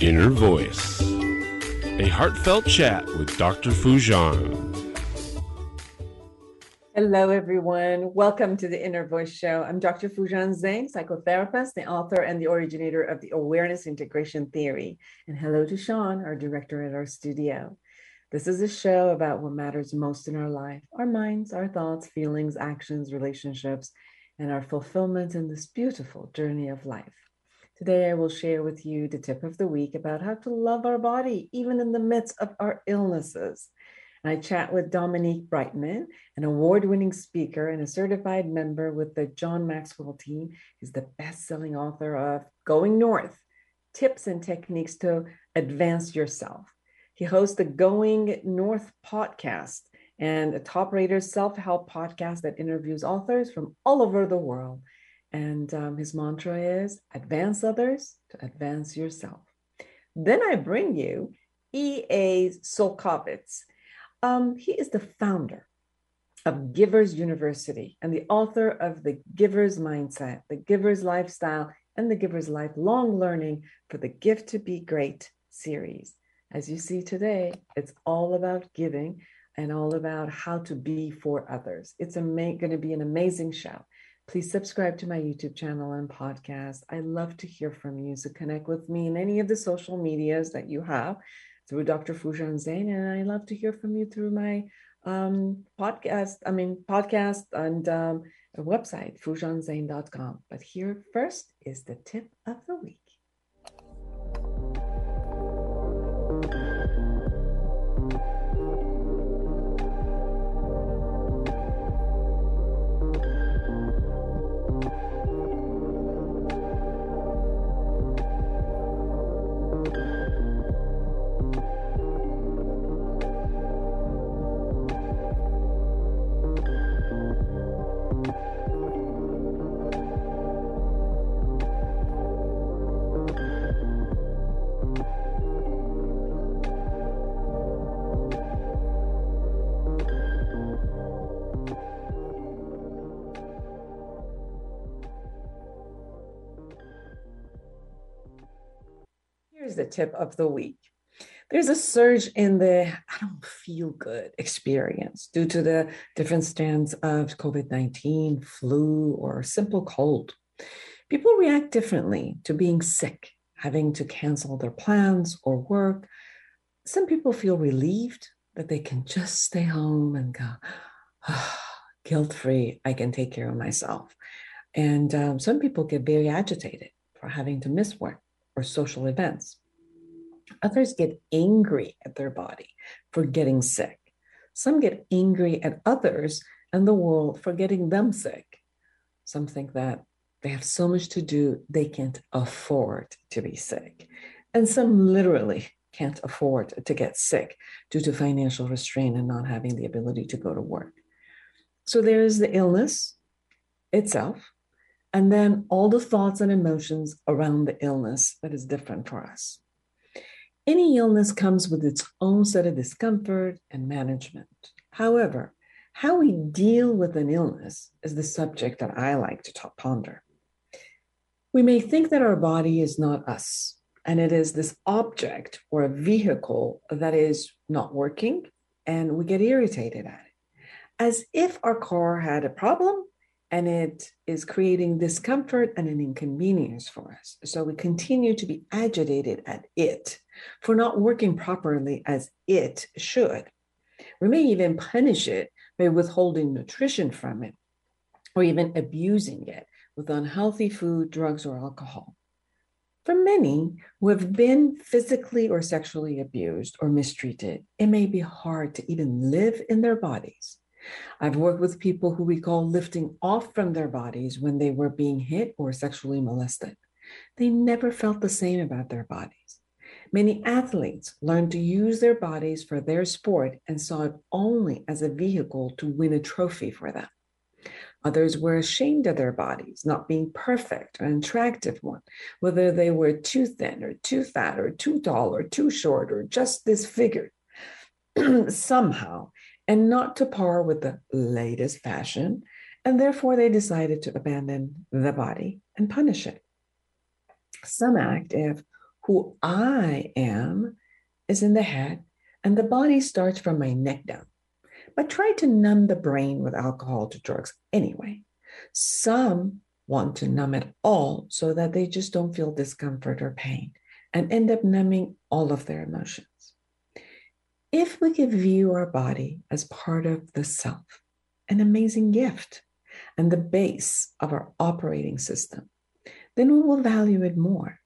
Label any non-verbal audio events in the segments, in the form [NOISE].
Inner Voice, a heartfelt chat with Dr. Foojan. Hello, everyone. Welcome to the Inner Voice Show. I'm Dr. Foojan Zeine, psychotherapist, the author, and the originator of the Awareness Integration Theory. And hello to Sean, our director at our studio. This is a show about what matters most in our life our minds, our thoughts, feelings, actions, relationships, and our fulfillment in this beautiful journey of life. Today, I will share with you the tip of the week about how to love our body, even in the midst of our illnesses. I chat with Dominique Brightman, an award winning speaker and a certified member with the John Maxwell team. He's the best selling author of Going North Tips and Techniques to Advance Yourself. He hosts the Going North podcast and a top rated self help podcast that interviews authors from all over the world. And um, his mantra is advance others to advance yourself. Then I bring you E.A. Solkovitz. Um, he is the founder of Givers University and the author of The Giver's Mindset, The Giver's Lifestyle, and The Giver's Lifelong Learning for the Gift to Be Great series. As you see today, it's all about giving and all about how to be for others. It's ama- going to be an amazing show. Please subscribe to my YouTube channel and podcast. I love to hear from you. So connect with me in any of the social medias that you have through Dr. Foojan Zeine, and I love to hear from you through my um, podcast. I mean, podcast and um, website, foojanzeine.com. But here first is the tip of the week. Tip of the week. There's a surge in the I don't feel good experience due to the different strands of COVID 19, flu, or simple cold. People react differently to being sick, having to cancel their plans or work. Some people feel relieved that they can just stay home and go, [SIGHS] oh, guilt free, I can take care of myself. And um, some people get very agitated for having to miss work or social events. Others get angry at their body for getting sick. Some get angry at others and the world for getting them sick. Some think that they have so much to do, they can't afford to be sick. And some literally can't afford to get sick due to financial restraint and not having the ability to go to work. So there is the illness itself, and then all the thoughts and emotions around the illness that is different for us. Any illness comes with its own set of discomfort and management. However, how we deal with an illness is the subject that I like to talk, ponder. We may think that our body is not us, and it is this object or a vehicle that is not working, and we get irritated at it. As if our car had a problem and it is creating discomfort and an inconvenience for us. So we continue to be agitated at it for not working properly as it should. We may even punish it by withholding nutrition from it or even abusing it with unhealthy food, drugs, or alcohol. For many who have been physically or sexually abused or mistreated, it may be hard to even live in their bodies I've worked with people who recall lifting off from their bodies when they were being hit or sexually molested. They never felt the same about their bodies. Many athletes learned to use their bodies for their sport and saw it only as a vehicle to win a trophy for them. Others were ashamed of their bodies, not being perfect or an attractive one, whether they were too thin or too fat or too tall or too short or just disfigured. [CLEARS THROAT] Somehow, and not to par with the latest fashion, and therefore they decided to abandon the body and punish it. Some act if who I am is in the head and the body starts from my neck down, but try to numb the brain with alcohol to drugs anyway. Some want to numb it all so that they just don't feel discomfort or pain and end up numbing all of their emotions. If we could view our body as part of the self, an amazing gift and the base of our operating system, then we will value it more.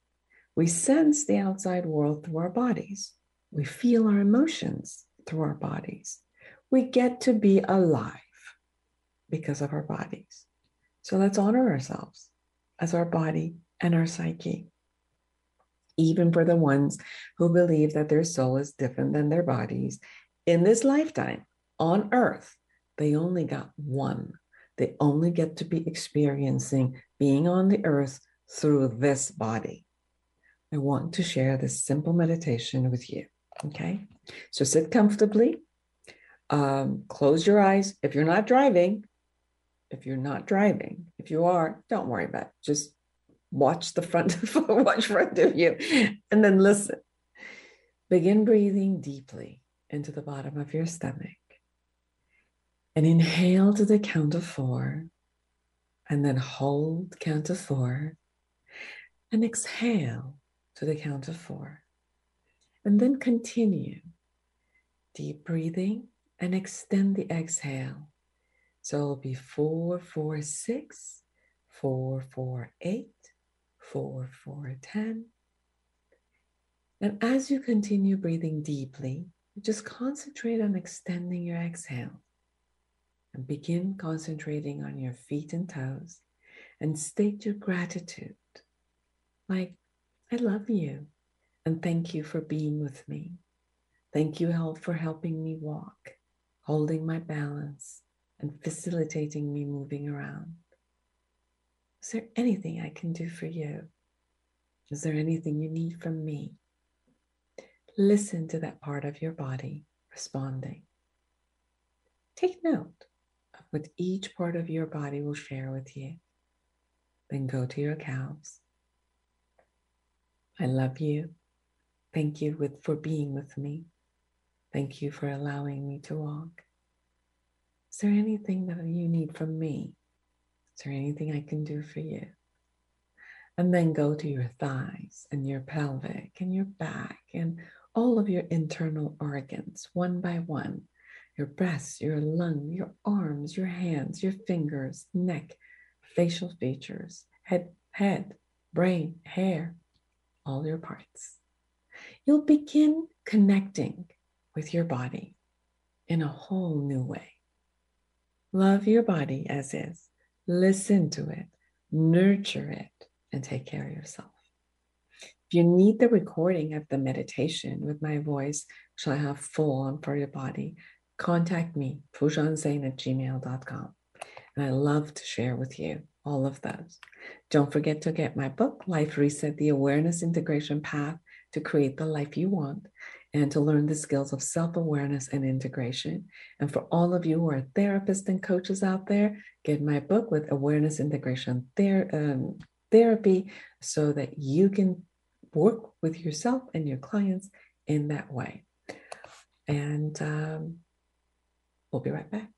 We sense the outside world through our bodies. We feel our emotions through our bodies. We get to be alive because of our bodies. So let's honor ourselves as our body and our psyche. Even for the ones who believe that their soul is different than their bodies, in this lifetime on earth, they only got one. They only get to be experiencing being on the earth through this body. I want to share this simple meditation with you. Okay. So sit comfortably, um, close your eyes. If you're not driving, if you're not driving. If you are, don't worry about it. Just watch the front, [LAUGHS] of, watch front of you, and then listen. Begin breathing deeply into the bottom of your stomach. And inhale to the count of four, and then hold count of four, and exhale to the count of four. And then continue deep breathing and extend the exhale so it'll be four, four, six, four, four, eight, four, four, ten. And as you continue breathing deeply, just concentrate on extending your exhale and begin concentrating on your feet and toes and state your gratitude. Like, I love you and thank you for being with me. Thank you for helping me walk, holding my balance, and facilitating me moving around. Is there anything I can do for you? Is there anything you need from me? Listen to that part of your body responding. Take note of what each part of your body will share with you. Then go to your calves. I love you. Thank you with, for being with me. Thank you for allowing me to walk. Is there anything that you need from me? Is there anything I can do for you? And then go to your thighs and your pelvic and your back and all of your internal organs one by one your breasts, your lung, your arms, your hands, your fingers, neck, facial features, head, head, brain, hair, all your parts. You'll begin connecting with your body in a whole new way. Love your body as is, listen to it, nurture it, and take care of yourself. If you need the recording of the meditation with my voice, which I have full on for your body, contact me, foojanzeine at gmail.com. And I love to share with you all of those. Don't forget to get my book, Life Reset The Awareness Integration Path to Create the Life You Want and to learn the skills of self awareness and integration. And for all of you who are therapists and coaches out there, get my book with awareness integration ther- um, therapy so that you can work with yourself and your clients in that way. And um, we'll be right back.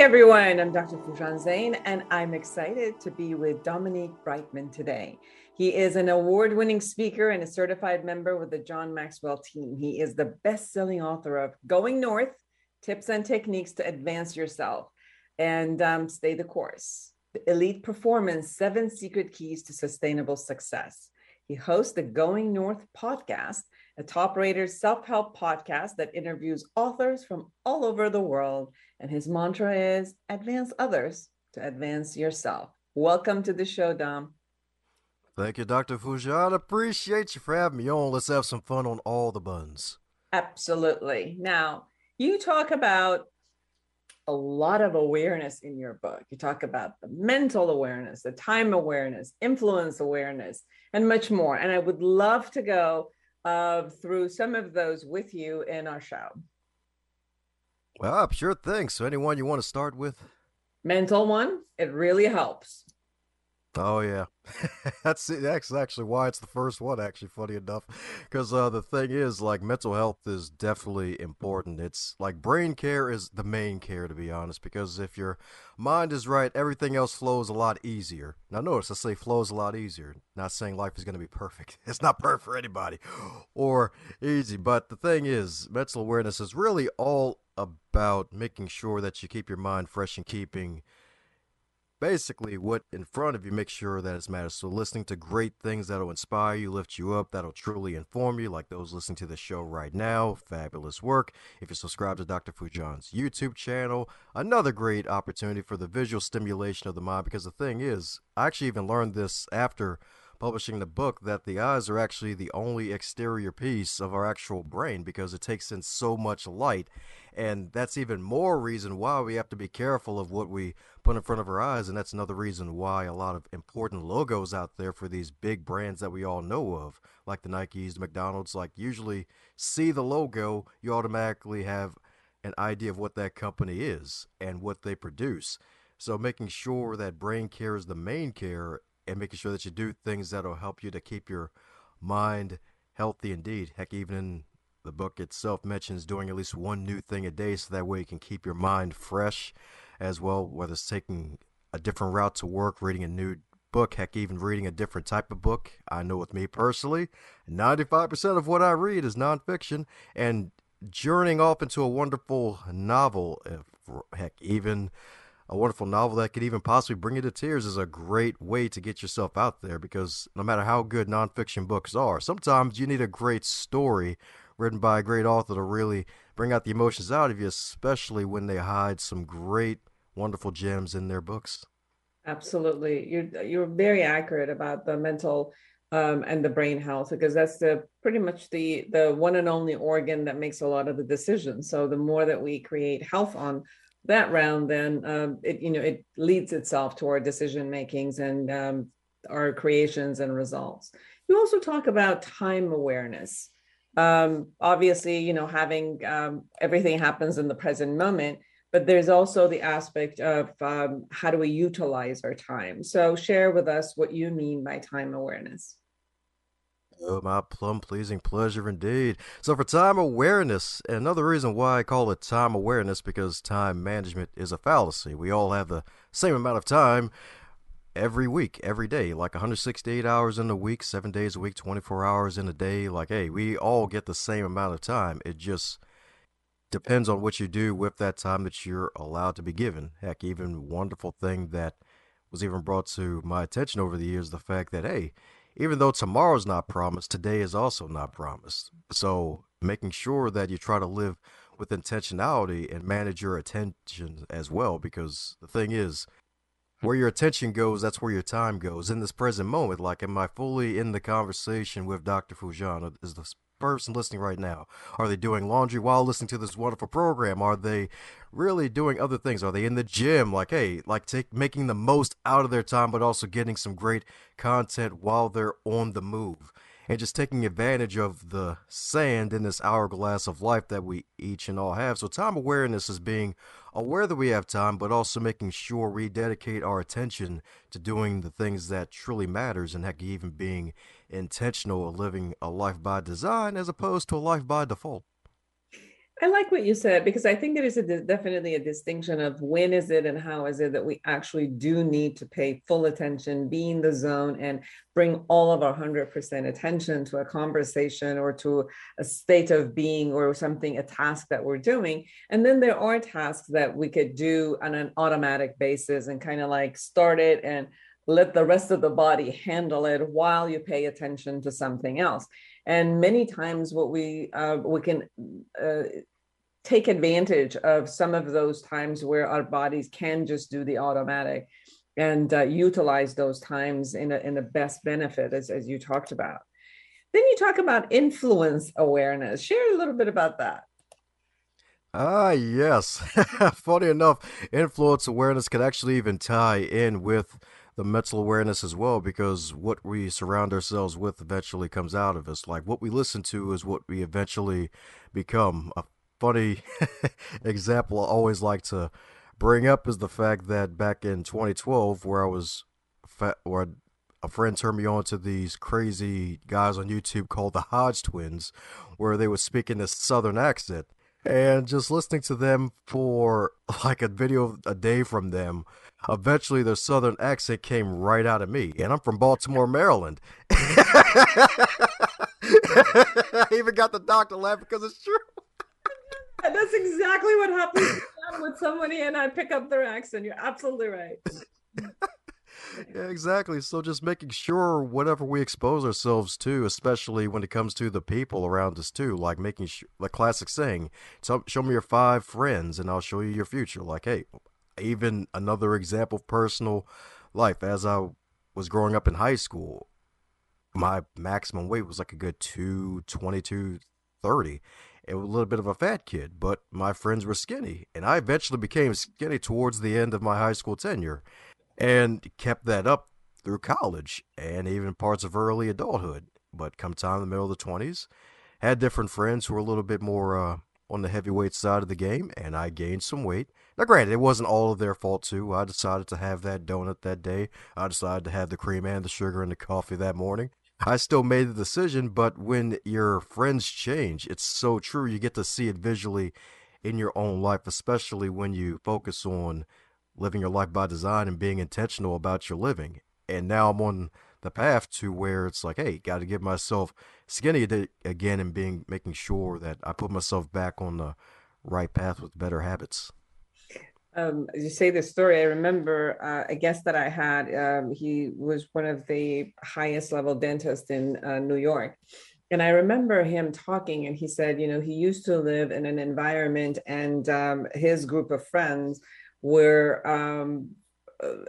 Everyone. I'm Dr. Foojan Zeine, and I'm excited to be with Dominique Brightman today. He is an award winning speaker and a certified member with the John Maxwell team. He is the best selling author of Going North Tips and Techniques to Advance Yourself and um, Stay the Course, Elite Performance Seven Secret Keys to Sustainable Success. He hosts the Going North podcast, a top rated self help podcast that interviews authors from all over the world. And his mantra is advance others to advance yourself. Welcome to the show, Dom. Thank you, Dr. Foojan. Appreciate you for having me on. Let's have some fun on all the buns. Absolutely. Now, you talk about a lot of awareness in your book. You talk about the mental awareness, the time awareness, influence awareness, and much more. And I would love to go uh, through some of those with you in our show. Well, sure thing. So, anyone you want to start with? Mental one, it really helps. Oh yeah, [LAUGHS] that's that's actually why it's the first one. Actually, funny enough, because uh, the thing is, like, mental health is definitely important. It's like brain care is the main care, to be honest. Because if your mind is right, everything else flows a lot easier. Now, notice I say flows a lot easier. Not saying life is going to be perfect. [LAUGHS] It's not perfect for anybody, or easy. But the thing is, mental awareness is really all about making sure that you keep your mind fresh and keeping basically what in front of you make sure that it matters. So listening to great things that'll inspire you, lift you up, that'll truly inform you, like those listening to the show right now. Fabulous work. If you subscribe to Dr. Foojan's YouTube channel, another great opportunity for the visual stimulation of the mind. Because the thing is, I actually even learned this after publishing the book that the eyes are actually the only exterior piece of our actual brain because it takes in so much light and that's even more reason why we have to be careful of what we put in front of our eyes. And that's another reason why a lot of important logos out there for these big brands that we all know of, like the Nikes, the McDonald's, like usually see the logo, you automatically have an idea of what that company is and what they produce. So making sure that brain care is the main care and making sure that you do things that'll help you to keep your mind healthy indeed. Heck, even in the book itself mentions doing at least one new thing a day so that way you can keep your mind fresh as well, whether it's taking a different route to work, reading a new book, heck, even reading a different type of book. I know with me personally, 95% of what I read is nonfiction, and journeying off into a wonderful novel, if, heck, even a wonderful novel that could even possibly bring you to tears is a great way to get yourself out there because no matter how good nonfiction books are, sometimes you need a great story written by a great author to really bring out the emotions out of you, especially when they hide some great, wonderful gems in their books. Absolutely, you're you're very accurate about the mental um, and the brain health because that's the pretty much the the one and only organ that makes a lot of the decisions. So the more that we create health on that round, then um, it you know it leads itself to our decision makings and um, our creations and results. You also talk about time awareness um, obviously, you know, having um, everything happens in the present moment, but there's also the aspect of um, how do we utilize our time. So, share with us what you mean by time awareness. Oh, my plum pleasing pleasure indeed. So, for time awareness, another reason why I call it time awareness because time management is a fallacy. We all have the same amount of time, every week, every day, like 168 hours in a week, seven days a week, 24 hours in a day. Like, hey, we all get the same amount of time. It just depends on what you do with that time that you're allowed to be given. Heck, even wonderful thing that was even brought to my attention over the years the fact that, hey, even though tomorrow's not promised, today is also not promised. So, making sure that you try to live with intentionality and manage your attention as well, because the thing is, where your attention goes, that's where your time goes. In this present moment, like, am I fully in the conversation with Dr. Foojan? Is the person listening right now? Are they doing laundry while listening to this wonderful program? Are they really doing other things? Are they in the gym? Like, hey, like take making the most out of their time, but also getting some great content while they're on the move and just taking advantage of the sand in this hourglass of life that we each and all have. So, time awareness is being aware that we have time, but also making sure we dedicate our attention to doing the things that truly matters, and heck, even being intentional, living a life by design as opposed to a life by default. I like what you said because I think there is a definitely a distinction of when is it and how is it that we actually do need to pay full attention, be in the zone, and bring all of our 100% attention to a conversation or to a state of being or something, a task that we're doing. And then there are tasks that we could do on an automatic basis and kind of like start it and let the rest of the body handle it while you pay attention to something else. And many times, what we uh, we can uh, take advantage of some of those times where our bodies can just do the automatic and uh, utilize those times in a, in the best benefit as, as you talked about then you talk about influence awareness share a little bit about that Ah, yes. [LAUGHS] Funny enough, influence awareness can actually even tie in with the mental awareness as well because what we surround ourselves with eventually comes out of us. Like what we listen to is what we eventually become. A funny [LAUGHS] example I always like to bring up is the fact that back in 2012, where I was, where a friend turned me on to these crazy guys on YouTube called the Hodge Twins, where they would speak in this Southern accent. And just listening to them for [LAUGHS] like a video a day from them, eventually their Southern accent came right out of me. And I'm from Baltimore, Maryland. [LAUGHS] I even got the doctor laughing because it's true. That's exactly what happens with somebody and I pick up their accent. You're absolutely right. Yeah, exactly. So just making sure whatever we expose ourselves to, especially when it comes to the people around us too, like making the classic saying, show me your five friends and I'll show you your future. Like, hey, even another example of personal life as I was growing up in high school, my maximum weight was like a good 222 30 a little bit of a fat kid, but my friends were skinny. And I eventually became skinny towards the end of my high school tenure and kept that up through college and even parts of early adulthood. But come time in the middle of the 20s, had different friends who were a little bit more uh, on the heavyweight side of the game, and I gained some weight. Now, granted, it wasn't all of their fault, too. I decided to have that donut that day. I decided to have the cream and the sugar and the coffee that morning. I still made the decision, but when your friends change, it's so true. You get to see it visually in your own life, especially when you focus on living your life by design and being intentional about your living. And now I'm on the path to where it's like, hey, got to get myself skinny again and being making sure that I put myself back on the right path with better habits um, you say this story, I remember uh, a guest that I had. Um, he was one of the highest level dentists in uh, New York. And I remember him talking, and he said, you know, he used to live in an environment, and um, his group of friends were um,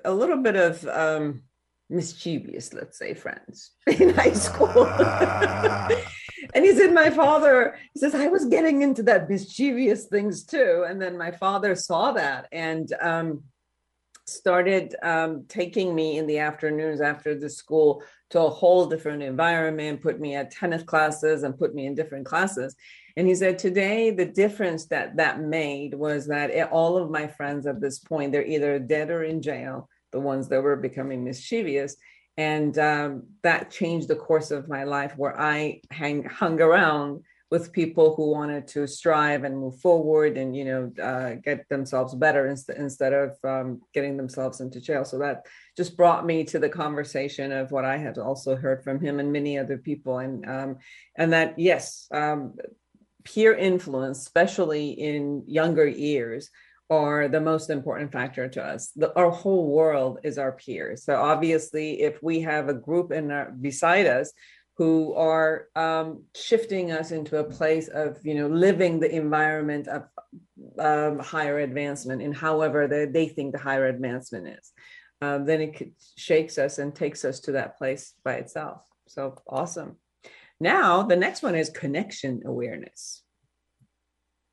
a little bit of um, mischievous, let's say, friends [LAUGHS] in high school. Ah. [LAUGHS] and he said, My father, he says, I was getting into that mischievous things too. And then my father saw that and um, started um, taking me in the afternoons after the school to a whole different environment, put me at tennis classes and put me in different classes. And he said, today, the difference that that made was that all of my friends at this point, they're either dead or in jail the ones that were becoming mischievous. And um, that changed the course of my life where I hang, hung around with people who wanted to strive and move forward and, you know, uh, get themselves better inst- instead of um, getting themselves into jail. So that just brought me to the conversation of what I had also heard from him and many other people. And, um, and that, yes, um, peer influence, especially in younger years, are the most important factor to us. The, our whole world is our peers. So obviously, if we have a group in our, beside us who are um, shifting us into a place of, you know, living the environment of um, higher advancement in however they, they think the higher advancement is, um, then it shakes us and takes us to that place by itself. So awesome. Now the next one is connection awareness.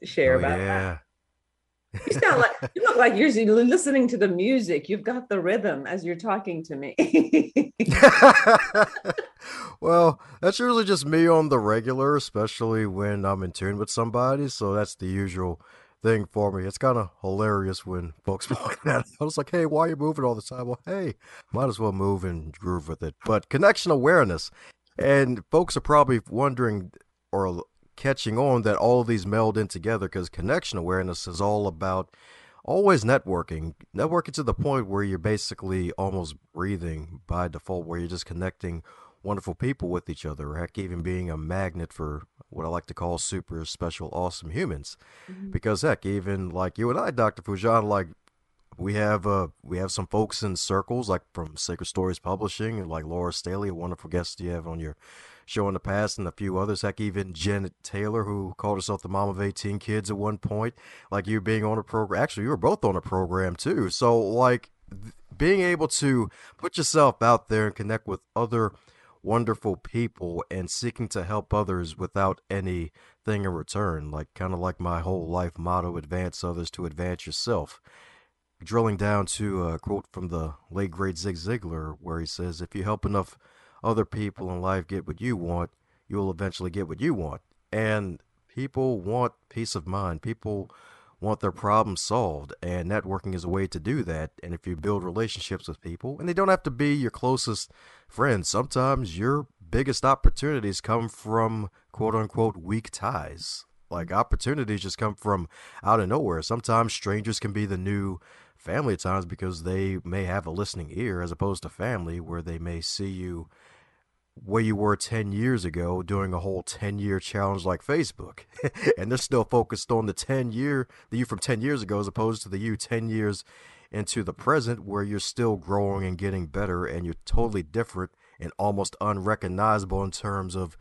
Share oh, about yeah. that. You sound like [LAUGHS] you look like you're listening to the music. You've got the rhythm as you're talking to me. [LAUGHS] well, that's usually just me on the regular, especially when I'm in tune with somebody. So that's the usual thing for me. It's kind of hilarious when folks [LAUGHS] point that I was like, hey, why are you moving all the time? Well, hey, might as well move and groove with it. But connection awareness. And folks are probably wondering or catching on that all of these meld in together because connection awareness is all about always networking. Networking to the point where you're basically almost breathing by default, where you're just connecting wonderful people with each other, heck, even being a magnet for what I like to call super special, awesome humans. Mm-hmm. Because heck, even like you and I, Dr. Foojan, like we have uh we have some folks in circles like from Sacred Stories Publishing, like Laura Staley, a wonderful guest you have on your show in the past, and a few others, Heck, even Janet Taylor, who called herself the mom of 18 kids at one point, like you being on a program. Actually, you were both on a program too. So, like, th- being able to put yourself out there and connect with other wonderful people and seeking to help others without anything in return, like kind of like my whole life motto advance others to advance yourself. Drilling down to a quote from the late great Zig Ziglar, where he says, If you help enough other people in life get what you want, you'll eventually get what you want. And people want peace of mind. People want their problems solved, and networking is a way to do that. And if you build relationships with people, and they don't have to be your closest friends, sometimes your biggest opportunities come from quote unquote weak ties. Like opportunities just come from out of nowhere. Sometimes strangers can be the new family at times because they may have a listening ear as opposed to family where they may see you where you were 10 years ago doing a whole 10 year challenge like Facebook. [LAUGHS] and they're still focused on the 10 year, the you from 10 years ago, as opposed to the you 10 years into the present where you're still growing and getting better and you're totally different and almost unrecognizable in terms of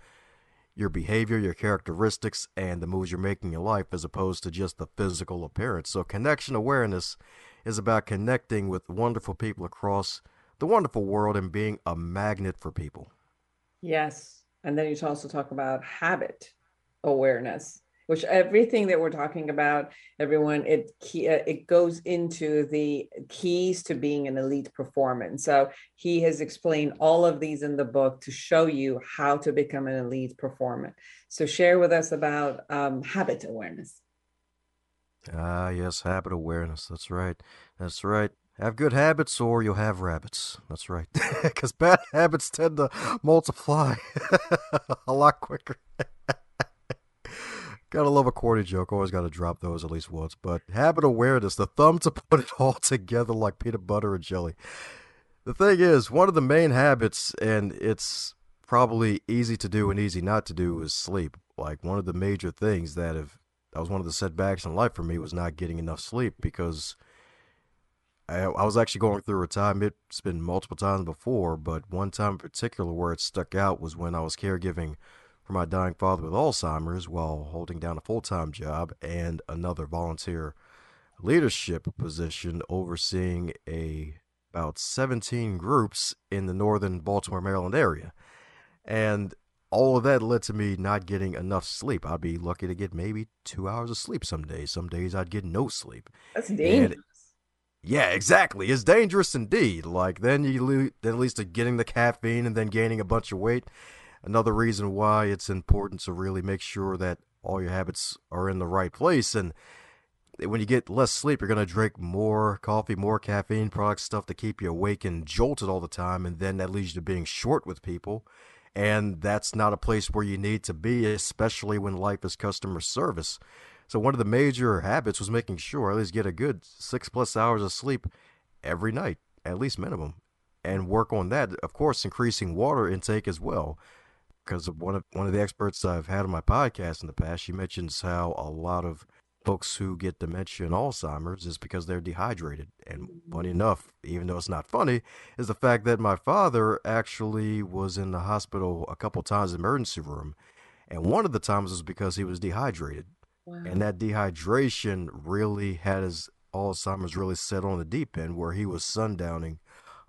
your behavior, your characteristics, and the moves you're making in life as opposed to just the physical appearance. So, connection awareness is about connecting with wonderful people across the wonderful world and being a magnet for people. Yes. And then you also talk about habit awareness, which everything that we're talking about, everyone, it key, uh, it goes into the keys to being an elite performer. So he has explained all of these in the book to show you how to become an elite performer. So share with us about um, habit awareness. Ah, yes, habit awareness. That's right. That's right. Have good habits or you'll have rabbits. That's right. [LAUGHS] Because bad [LAUGHS] habits tend to multiply [LAUGHS] a lot quicker. gotta love a corny joke. Always gotta drop those at least once. But habit awareness, the thumb to put it all together like peanut butter and jelly. The thing is, one of the main habits, and it's probably easy to do and easy not to do, is sleep. Like one of the major things that have that was one of the setbacks in life for me was not getting enough sleep because I, I was actually going through a time, it's been multiple times before, but one time in particular where it stuck out was when I was caregiving for my dying father with Alzheimer's while holding down a full time job and another volunteer leadership position overseeing a about 17 groups in the northern Baltimore, Maryland area. And all of that led to me not getting enough sleep. I'd be lucky to get maybe two hours of sleep some days. Some days I'd get no sleep. That's dangerous. Yeah, exactly. It's dangerous indeed. Like then you at least getting the caffeine and then gaining a bunch of weight. Another reason why it's important to really make sure that all your habits are in the right place. And when you get less sleep, you're going to drink more coffee, more caffeine products, stuff to keep you awake and jolted all the time. And then that leads you to being short with people. And that's not a place where you need to be, especially when life is customer service. So one of the major habits was making sure I at least get a good six plus hours of sleep every night, at least minimum, and work on that. Of course, increasing water intake as well, because one of one of the experts I've had on my podcast in the past, she mentions how a lot of folks who get dementia and Alzheimer's is because they're dehydrated. And funny enough, even though it's not funny, is the fact that my father actually was in the hospital a couple times emergency room. And one of the times was because he was dehydrated. And that dehydration really had his Alzheimer's really set on the deep end where he was sundowning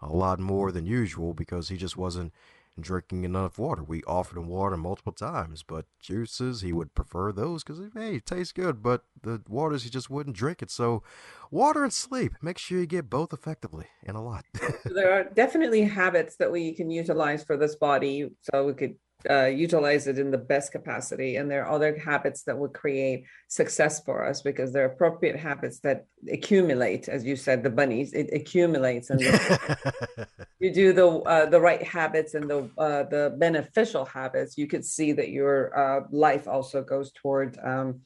a lot more than usual because he just wasn't drinking enough water. We offered him water multiple times, but juices, he would prefer those because, hey, it tastes good, but the waters, he just wouldn't drink it. So, water and sleep, make sure you get both effectively and a lot. there are definitely habits that we can utilize for this body. So, we could uh, utilize it in the best capacity. And there are other habits that will create success for us because they're appropriate habits that accumulate, as you said, the bunnies, it accumulates. And [LAUGHS] you do the uh, the right habits and the uh, the beneficial habits, you could see that your uh, life also goes toward. Um,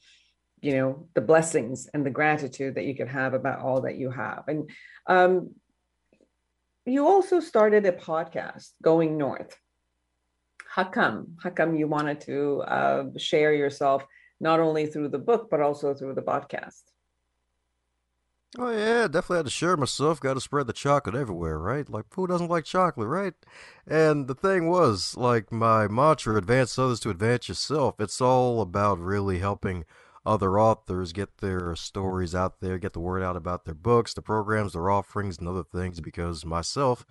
you know the blessings and the gratitude that you can have about all that you have and um, you also started a podcast going north how come? How come you wanted to uh, share yourself not only through the book but also through the podcast? Oh yeah, definitely had to share myself. Got to spread the chocolate everywhere, right? Like who doesn't like chocolate, right? And the thing was, like my mantra, "Advance others to advance yourself." It's all about really helping other authors get their stories out there, get the word out about their books, the programs, their offerings, and other things. Because myself,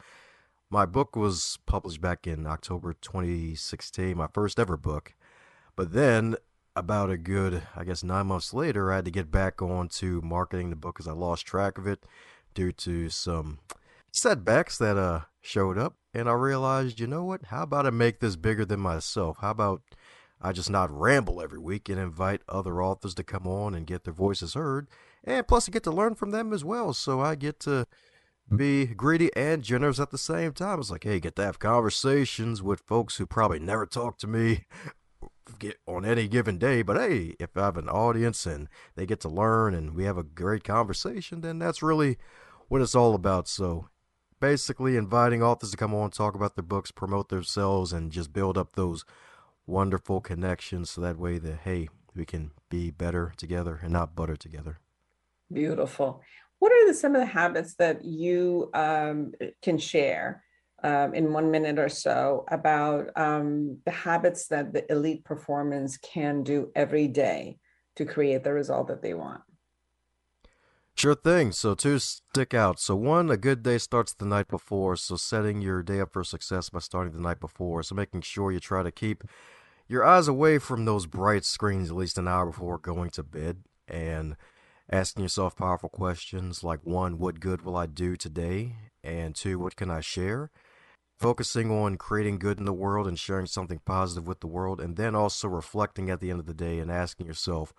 my book was published back in October 2016, my first ever book. But then about a good, I guess, nine months later, I had to get back on to marketing the book because I lost track of it due to some setbacks that uh showed up. And I realized, you know what? How about I make this bigger than myself? How about I just not ramble every week and invite other authors to come on and get their voices heard? And plus, I get to learn from them as well. So I get to be greedy and generous at the same time. It's like, hey, get to have conversations with folks who probably never talk to me [LAUGHS] get on any given day. But hey, if I have an audience and they get to learn and we have a great conversation, then that's really what it's all about. So basically inviting authors to come on, talk about their books, promote themselves, and just build up those wonderful connections so that way that hey, we can be better together and not butter together. Beautiful. What are the, some of the habits that you um, can share um, in one minute or so about um, the habits that the elite performance can do every day to create the result that they want. Sure thing. So, two stick out. So, one, a good day starts the night before. So, setting your day up for success by starting the night before. So, making sure you try to keep your eyes away from those bright screens at least an hour before going to bed and asking yourself powerful questions like one, what good will I do today? And two, what can I share? focusing on creating good in the world and sharing something positive with the world, and then also reflecting at the end of the day and asking yourself,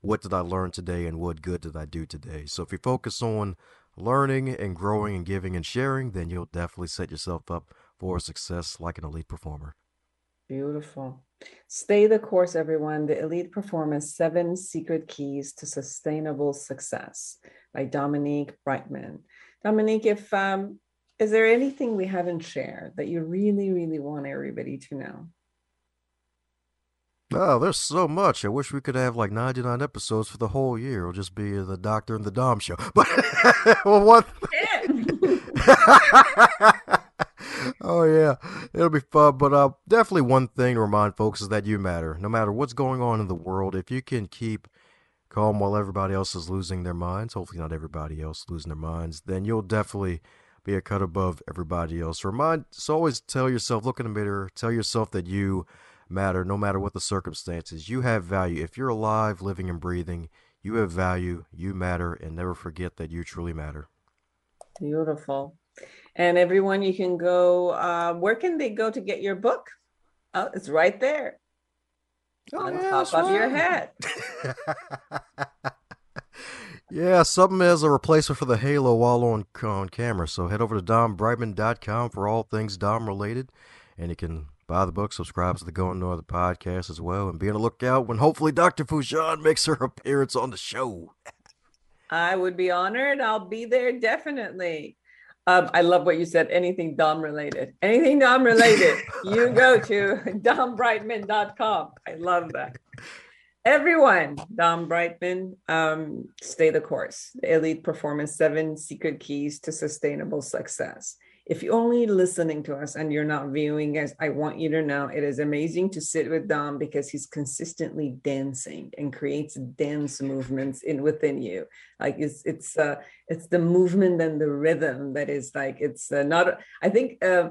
what did I learn today and what good did I do today? So if you focus on learning and growing and giving and sharing, then you'll definitely set yourself up for success like an elite performer. Beautiful. Stay the course, everyone. The Elite Performance Seven Secret Keys to Sustainable Success by Dominique Brightman. Dominique, if um, is there anything we haven't shared that you really, really want everybody to know? Oh, there's so much. I wish we could have like 99 episodes for the whole year. It'll just be the Doctor and the Dom show. [LAUGHS] But [LAUGHS] well, one. [LAUGHS] oh yeah, it'll be fun. But uh, definitely one thing to remind folks is that you matter. No matter what's going on in the world, if you can keep calm while everybody else is losing their minds, hopefully not everybody else losing their minds, then you'll definitely be a cut above everybody else. Remind, so always tell yourself, look in the mirror, tell yourself that you matter no matter what the circumstances. You have value. If you're alive, living, and breathing, you have value, you matter, and never forget that you truly matter. Beautiful. And everyone, you can go, uh, where can they go to get your book? Oh, it's right there oh, on yeah, top of right. your head. [LAUGHS] Yeah, something as a replacement for the Halo while on, on camera. So head over to dombrightman.com for all things Dom related. And you can buy the book, subscribe to the Going North podcast as well, and be on the lookout when hopefully Dr. Foojan makes her appearance on the show. I would be honored. I'll be there definitely. Um, I love what you said. Anything Dom related. Anything Dom related, [LAUGHS] you go to dombrightman.com. I love that everyone, Dom Brightman, um, stay the course. The Elite Performance Seven Secret Keys to Sustainable Success. If you're only listening to us and you're not viewing us, I want you to know it is amazing to sit with Dom because he's consistently dancing and creates dance movements in within you. Like it's it's uh it's the movement and the rhythm that is like it's uh, not. I think uh,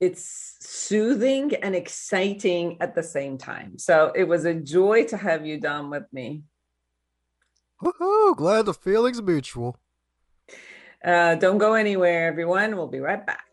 it's soothing and exciting at the same time. So it was a joy to have you Dom with me. Woohoo! Glad the feeling's mutual. Uh, don't go anywhere, everyone. We'll be right back.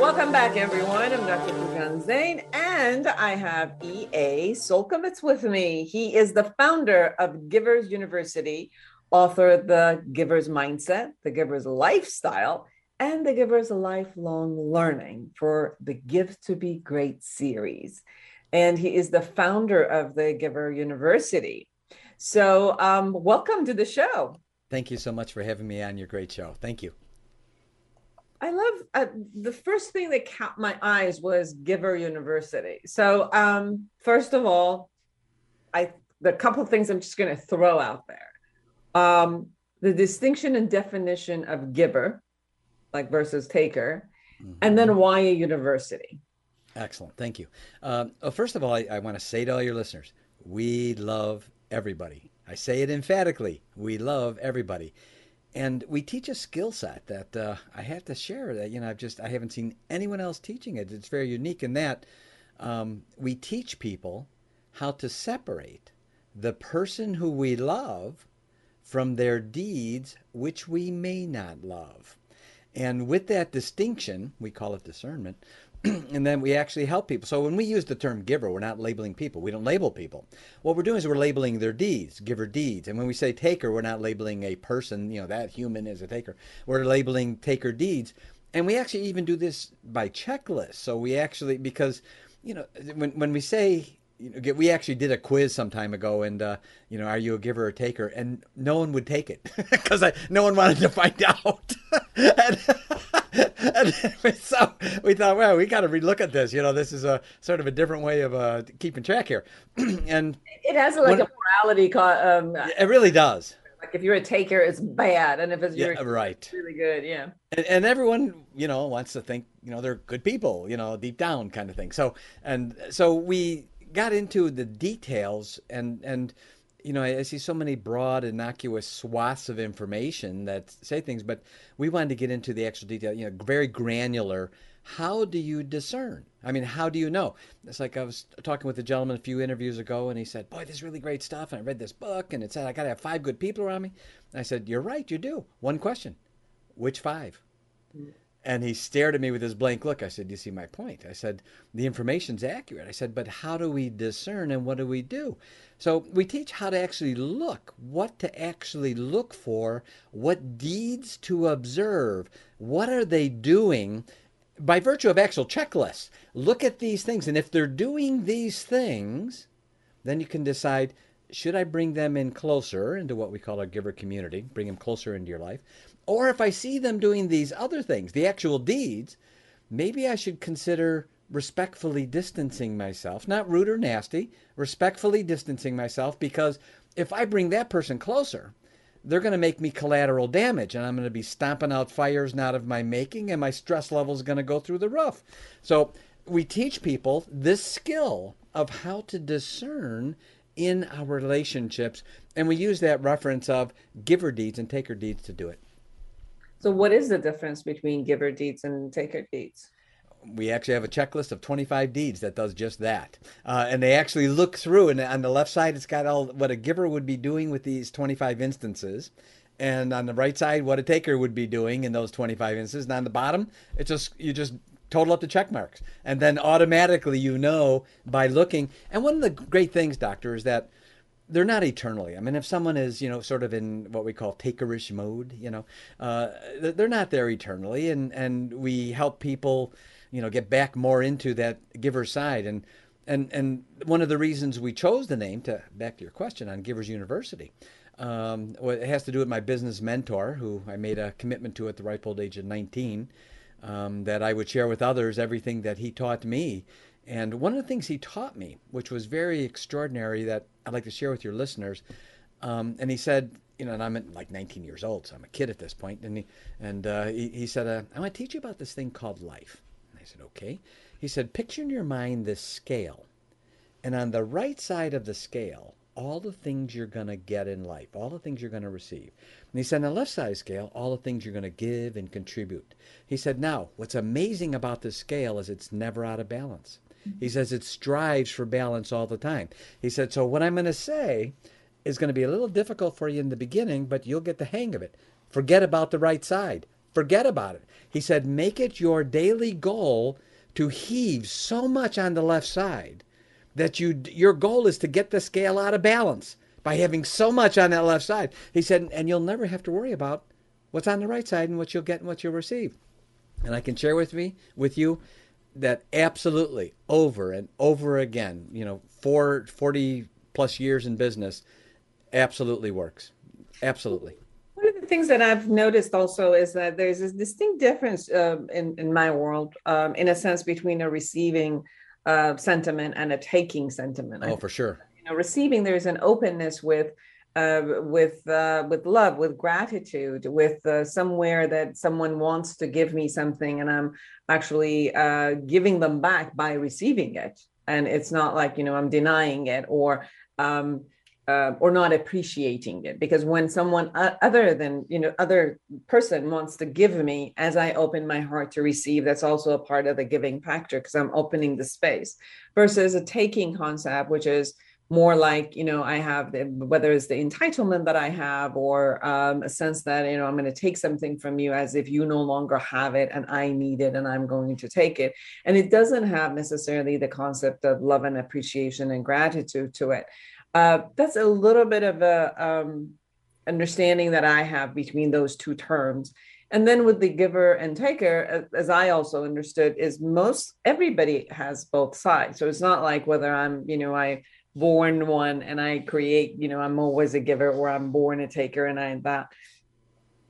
Welcome back, everyone. I'm Dr. Zeine, and I have E.A. Solkovitz with me. He is the founder of Givers University, author of The Giver's Mindset, The Giver's Lifestyle, and The Giver's Lifelong Learning for the Gift to Be Great series. And he is the founder of the Giver University. So, um, welcome to the show. Thank you so much for having me on your great show. Thank you. I love uh, the first thing that caught my eyes was Giver University. So, um, first of all, I the couple of things I'm just going to throw out there. Um, the distinction and definition of giver, like versus taker, mm-hmm. and then why a university. Excellent. Thank you. Um, well, first of all, I, I want to say to all your listeners, we love everybody. I say it emphatically. We love everybody. And we teach a skill set that uh, I have to share that, you know, I've just, I haven't seen anyone else teaching it. It's very unique in that um, we teach people how to separate the person who we love from their deeds which we may not love. And with that distinction, we call it discernment, [CLEARS THROAT] and then we actually help people. So when we use the term giver, we're not labeling people. We don't label people. What we're doing is we're labeling their deeds, giver deeds. And when we say taker, we're not labeling a person, you know, that human is a taker. We're labeling taker deeds. And we actually even do this by checklist. So we actually, because, you know, when, when we say, you know, we actually did a quiz some time ago, and uh, you know, are you a giver or a taker? And no one would take it [LAUGHS] because no one wanted to find [LAUGHS] out. and, [LAUGHS] and so we thought, well, we got to relook at this. You know, this is a sort of a different way of uh, keeping track here. [CLEARS THROAT] and it has like when, a morality. Um, it really does. Like if you're a taker, it's bad, and if it's yeah, right, it's really good. Yeah. And, and everyone, you know, wants to think, you know, they're good people, you know, deep down kind of thing. So and so we got into the details and and you know, I, see so many broad, innocuous swaths of information that say things, but we wanted to get into the actual detail, you know, very granular. How do you discern? I mean, how do you know? It's like I was talking with a gentleman a few interviews ago, and he said, Boy, this is really great stuff. And I read this book, and it said, I got to have five good people around me. And I said, You're right, you do. One question Which five? Mm. And he stared at me with his blank look. I said, You see my point? I said, The information's accurate. I said, But how do we discern and what do we do? So we teach how to actually look, what to actually look for, what deeds to observe, what are they doing by virtue of actual checklists. Look at these things, and if they're doing these things, then you can decide should I bring them in closer into what we call our giver community, bring them closer into your life, or if I see them doing these other things, the actual deeds, maybe I should consider respectfully distancing myself, not rude or nasty, respectfully distancing myself because if I bring that person closer, they're going to make me collateral damage and I'm going to be stomping out fires not of my making and my stress level is going to go through the roof. So we teach people this skill of how to discern in our relationships and we use that reference of giver deeds and taker deeds to do it. So what is the difference between giver deeds and taker deeds? we actually have a checklist of 25 deeds that does just that. Uh, and they actually look through, and on the left side, it's got all what a giver would be doing with these 25 instances. And on the right side, what a taker would be doing in those 25 instances. And on the bottom, it's just, you just total up the check marks. And then automatically you know by looking. And one of the great things, doctor, is that they're not eternally. I mean, if someone is, you know, sort of in what we call takerish mode, you know, uh, they're not there eternally. And, and we help people you know get back more into that giver side and and and one of the reasons we chose the name to back to your question on Givers University. Um, well, it has to do with my business mentor, who I made a commitment to at the ripe old age of 19, um, that I would share with others everything that he taught me. And one of the things he taught me, which was very extraordinary, that I'd like to share with your listeners, um, and he said, you know, and I'm at like 19 years old, so I'm a kid at this point. And he, and uh, he, he said, uh, I want to teach you about this thing called life. I said, okay. He said, picture in your mind this scale. And on the right side of the scale, all the things you're going to get in life, all the things you're going to receive. And he said, on the left side scale, all the things you're going to give and contribute. He said, now, what's amazing about this scale is it's never out of balance. He says it strives for balance all the time. He said, so what I'm going to say is going to be a little difficult for you in the beginning, but you'll get the hang of it. Forget about the right side. Forget about it. He said, make it your daily goal to heave so much on the left side that you your goal is to get the scale out of balance by having so much on that left side. He said, and you'll never have to worry about what's on the right side and what you'll get and what you'll receive. And I can share with me with you that absolutely over and over again, you know, for 40 plus years in business, absolutely works. Absolutely. One of the things that I've noticed also is that there's a distinct difference uh, in in my world, um, in a sense, between a receiving uh, sentiment and a taking sentiment. Oh, for sure. You know, receiving there's an openness with with uh, with love, with gratitude, with uh, somewhere that someone wants to give me something, and I'm actually uh, giving them back by receiving it, and it's not like you know I'm denying it or um, uh, or not appreciating it. Because when someone other than you know other person wants to give me as i open my heart to receive that's also a part of the giving factor because i'm opening the space. Versus a taking concept which is more like you know i have the, whether it's the entitlement that i have or um, a sense that you know i'm going to take something from you as if you no longer have it and i need it and i'm going to take it. And it doesn't have necessarily the concept of love and appreciation and gratitude to it. Uh, that's a little bit of a um, understanding that i have between those two terms. And then with the giver and taker as i also understood is most everybody has both sides. So it's not like whether i'm you know i born one and I create, you know, I'm always a giver or I'm born a taker and I that.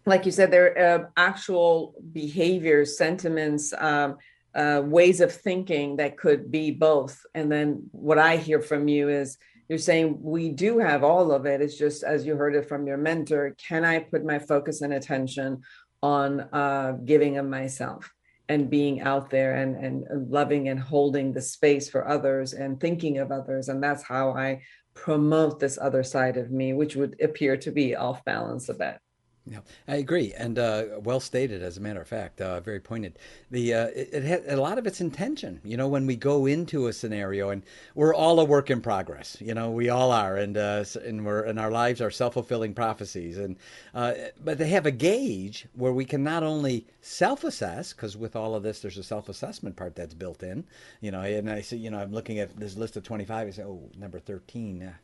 Like you said, there are uh, actual behaviors, sentiments, um, uh, ways of thinking that could be both. And then what I hear from you is you're saying we do have all of it. It's just as you heard it from your mentor, can I put my focus and attention on uh, giving of myself? And being out there and, and uh, loving and holding the space for others and thinking of others. And that's how I promote this other side of me, which would appear to be off balance a bit. Yeah, I agree, and uh, well stated. As a matter of fact, uh, very pointed. The uh, it, it had a lot of its intention. You know, when we go into a scenario, and we're all a work in progress. You know, we all are, and uh, and we're and our lives are self fulfilling prophecies. And uh, but they have a gauge where we can not only self assess, because with all of this, there's a self assessment part that's built in. You know, and I see, you know, I'm looking at this list of 25. I say, oh, number 13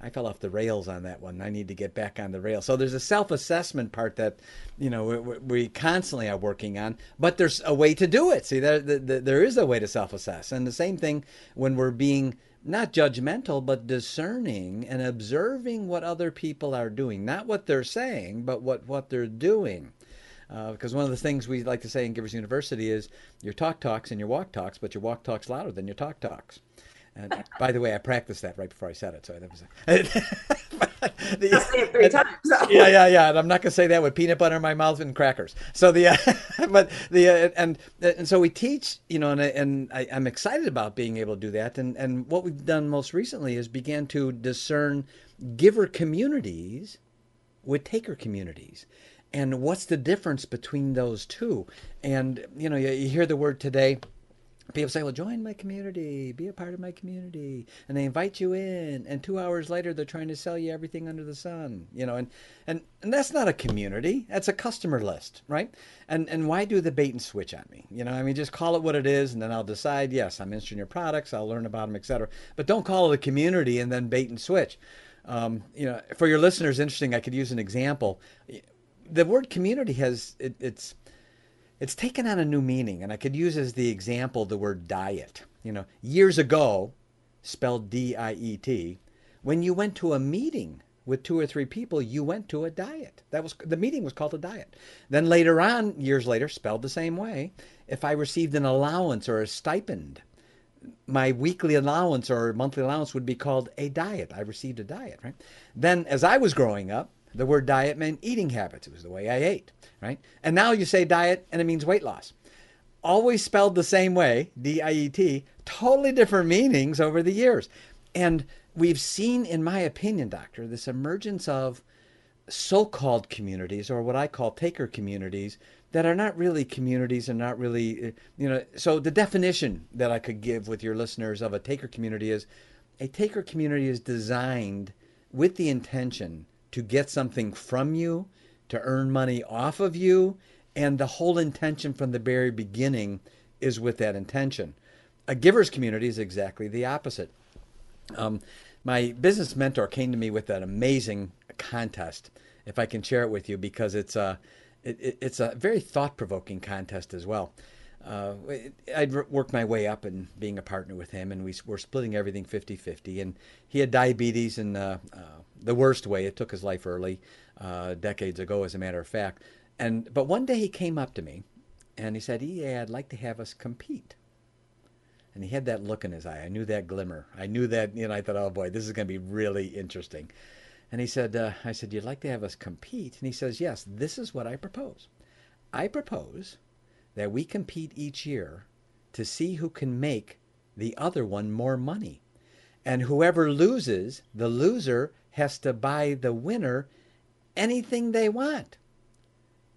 I fell off the rails on that one. I need to get back on the rail. So there's a self-assessment part that, you know, we, we constantly are working on, but there's a way to do it. See, there, there, there is a way to self-assess. And the same thing when we're being not judgmental, but discerning and observing what other people are doing. Not what they're saying, but what, what they're doing. Uh, because one of the things we like to say in Givers University is your talk talks and your walk talks, but your walk talks louder than your talk talks. And by the way, I practiced that right before I said it, so that was. the, [LAUGHS] say it three and, times. So. Yeah, yeah, yeah. And I'm not going to say that with peanut butter in my mouth and crackers. So the, uh, [LAUGHS] but the uh, and and so we teach, you know, and and I, I'm excited about being able to do that. And and what we've done most recently is began to discern giver communities with taker communities and what's the difference between those two and you know you, you hear the word today people say, well, join my community, be a part of my community. And they invite you in. And two hours later, they're trying to sell you everything under the sun, you know, and, and, and that's not a community. That's a customer list, right? And, and why do the bait and switch on me? You know, I mean, just call it what it is. And then I'll decide, yes, I'm interested in your products. I'll learn about them, etc. But don't call it a community and then bait and switch. Um, you know, for your listeners, interesting, I could use an example. The word community has, it, it's, it's taken on a new meaning. And I could use as the example the word diet. You know, years ago, spelled D I E T, when you went to a meeting with two or three people, you went to a diet. That was the meeting was called a diet. Then later on, years later, spelled the same way, if I received an allowance or a stipend, my weekly allowance or monthly allowance would be called a diet. I received a diet, right? Then as I was growing up, the word diet meant eating habits. It was the way I ate, right? And now you say diet and it means weight loss. Always spelled the same way, D I E T, totally different meanings over the years. And we've seen, in my opinion, doctor, this emergence of so called communities or what I call taker communities that are not really communities and not really, uh, you know. So the definition that I could give with your listeners of a taker community is a taker community is designed with the intention to get something from you, to earn money off of you, and the whole intention from the very beginning is with that intention. A giver's community is exactly the opposite. Um, my business mentor came to me with an amazing contest, if I can share it with you, because it's a, it, it's a very thought provoking contest as well. Uh, I'd worked my way up and being a partner with him, and we were splitting everything 50 50. And he had diabetes and uh, uh, the worst way. It took his life early, uh, decades ago, as a matter of fact. And but one day he came up to me, and he said, "EA, I'd like to have us compete." And he had that look in his eye. I knew that glimmer. I knew that, you know. I thought, "Oh boy, this is going to be really interesting." And he said, uh, "I said, you'd like to have us compete?" And he says, "Yes. This is what I propose. I propose that we compete each year to see who can make the other one more money." And whoever loses, the loser has to buy the winner anything they want.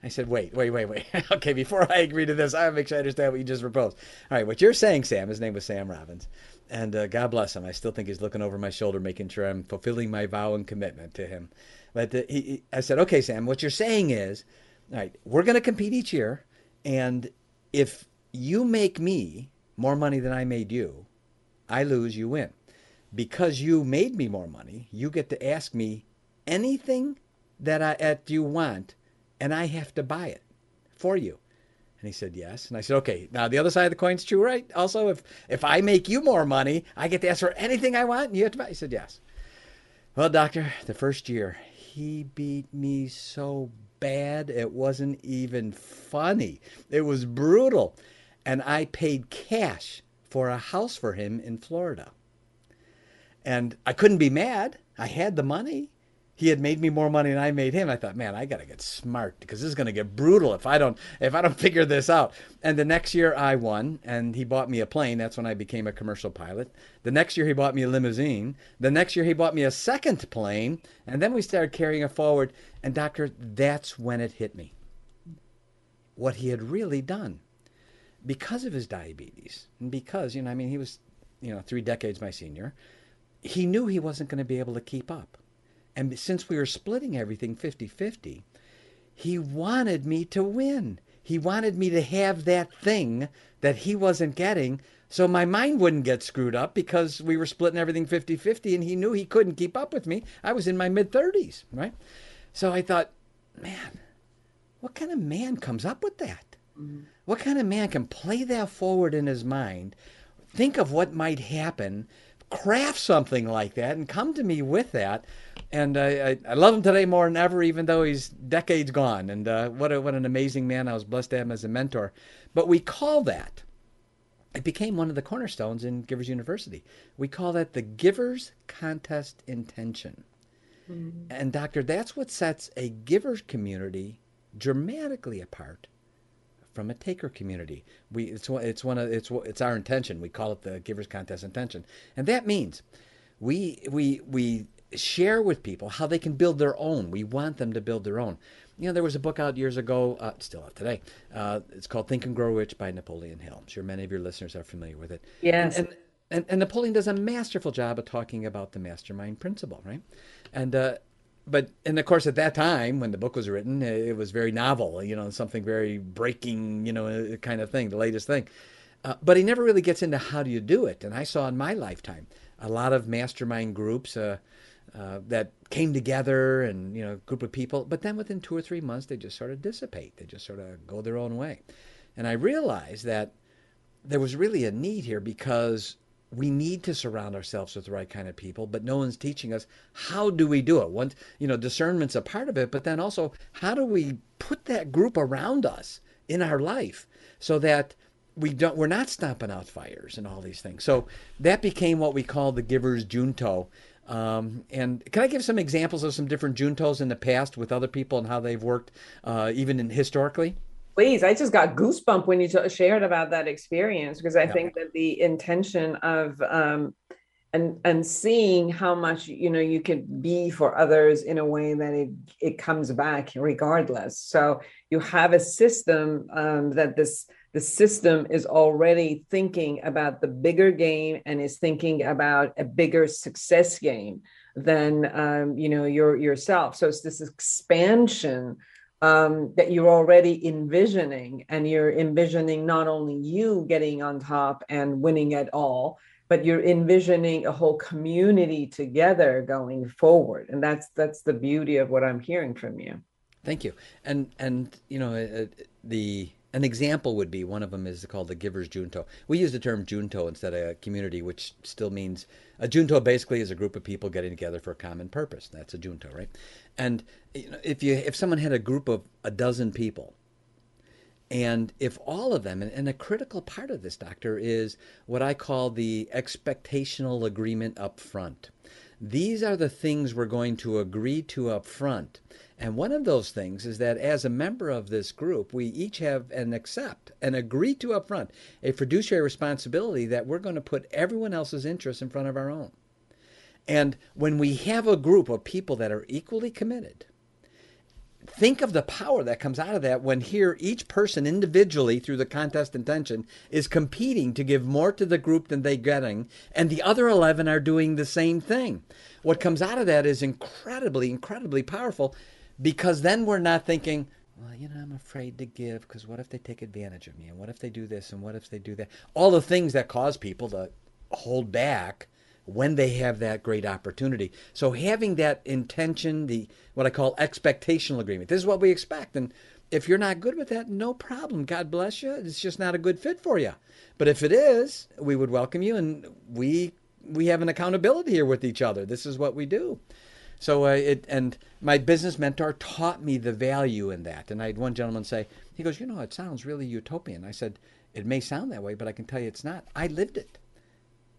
I said, wait, wait, wait, wait. [LAUGHS] okay, before I agree to this, I make sure I understand what you just proposed. All right, what you're saying, Sam, his name was Sam Robbins, and uh, God bless him. I still think he's looking over my shoulder, making sure I'm fulfilling my vow and commitment to him. But uh, he, he, I said, okay, Sam, what you're saying is, all right, we're going to compete each year, and if you make me more money than I made you, I lose, you win because you made me more money, you get to ask me anything that I that you want, and I have to buy it for you. And he said, yes. And I said, okay, now the other side of the coin's true, right? Also, if, if I make you more money, I get to ask for anything I want and you have to buy. He said, yes. Well, doctor, the first year, he beat me so bad, it wasn't even funny. It was brutal. And I paid cash for a house for him in Florida. And I couldn't be mad. I had the money. He had made me more money than I made him. I thought, man, I got to get smart because this is to get brutal if I don't if I don't [LAUGHS] figure this out. And the next year I won, and he bought me a plane. That's when I became a commercial pilot. The next year he bought me a limousine. The next year he bought me a second plane, and then we started carrying it forward. And doctor, that's when it hit me. What he had really done, because of his diabetes, and because you know, I mean, he was, you know, three decades my senior he knew he wasn't going to be able to keep up. And since we were splitting everything 50 50, he wanted me to win. He wanted me to have that thing that he wasn't getting so my mind wouldn't get screwed up because we were splitting everything 50 50 and he knew he couldn't keep up with me. I was in my mid 30s, right? So I thought, man, what kind of man comes up with that? Mm-hmm. What kind of man can play that forward in his mind? Think of what might happen craft something like that and come to me with that. And I, I, I, love him today more than ever, even though he's decades gone. And uh, what, a, what an amazing man. I was blessed to have him as a mentor. But we call that, it became one of the cornerstones in Givers University. We call that the Givers Contest Intention. Mm-hmm. And, Doctor, that's what sets a Givers community dramatically apart from a taker community. We it's it's one of it's it's our intention. We call it the Givers Contest intention, and that means we we we share with people how they can build their own. We want them to build their own. You know, there was a book out years ago, uh, still out today. Uh, it's called Think and Grow Rich by Napoleon Hill. I'm sure many of your listeners are familiar with it. Yes. And, and, and Napoleon does a masterful job of talking about the mastermind principle, right? And uh, but and of course at that time when the book was written it was very novel you know something very breaking you know uh, kind of thing the latest thing. Uh, but he never really gets into how do you do it. And i saw in my lifetime a lot of mastermind groups uh, uh, that came together and you know group of people. But then within two or three months they just sort of dissipate. They just sort of go their own way. And i realized that there was really a need here because we need to surround ourselves with the right kind of people, but no one's teaching us how do we do it. One, you know, discernment's a part of it, but then also how do we put that group around us in our life so that we don't we're not stomping out fires and all these things. So that became what we call the givers junto. Um, and can I give some examples of some different juntos in the past with other people and how they've worked, uh, even in historically? Please, I just got goosebump when you t- shared about that experience because I yeah. think that the intention of um, and and seeing how much you know you can be for others in a way that it it comes back regardless. So you have a system um, that this the system is already thinking about the bigger game and is thinking about a bigger success game than um, you know your yourself. So it's this expansion um, that you're already envisioning, and you're envisioning not only you getting on top and winning it all, but you're envisioning a whole community together going forward, and that's that's the beauty of what I'm hearing from you. Thank you, and and you know uh, the an example would be one of them is called the Givers Junto. We use the term Junto instead of community, which still means a Junto basically is a group of people getting together for a common purpose. That's a Junto, right? And if you if someone had a group of a dozen people, and if all of them, and a critical part of this, doctor, is what I call the expectational agreement up front. These are the things we're going to agree to up front. And one of those things is that as a member of this group, we each have and accept and agree to up front a fiduciary responsibility that we're going to put everyone else's interests in front of our own. And when we have a group of people that are equally committed, think of the power that comes out of that when here each person individually through the contest intention is competing to give more to the group than they're getting and the other 11 are doing the same thing what comes out of that is incredibly incredibly powerful because then we're not thinking, well, you know, I'm afraid to give because what if they take advantage of me? And what if they do this? And what if they do that? All the things that cause people to hold back when they have that great opportunity. So having that intention, the what I call expectational agreement. This is what we expect. And if you're not good with that, no problem. God bless you. It's just not a good fit for you. But if it is, we would welcome you and we we have an accountability here with each other. This is what we do. So uh, it and my business mentor taught me the value in that. And I had one gentleman say, he goes, you know, it sounds really utopian. I said, it may sound that way, but I can tell you it's not. I lived it.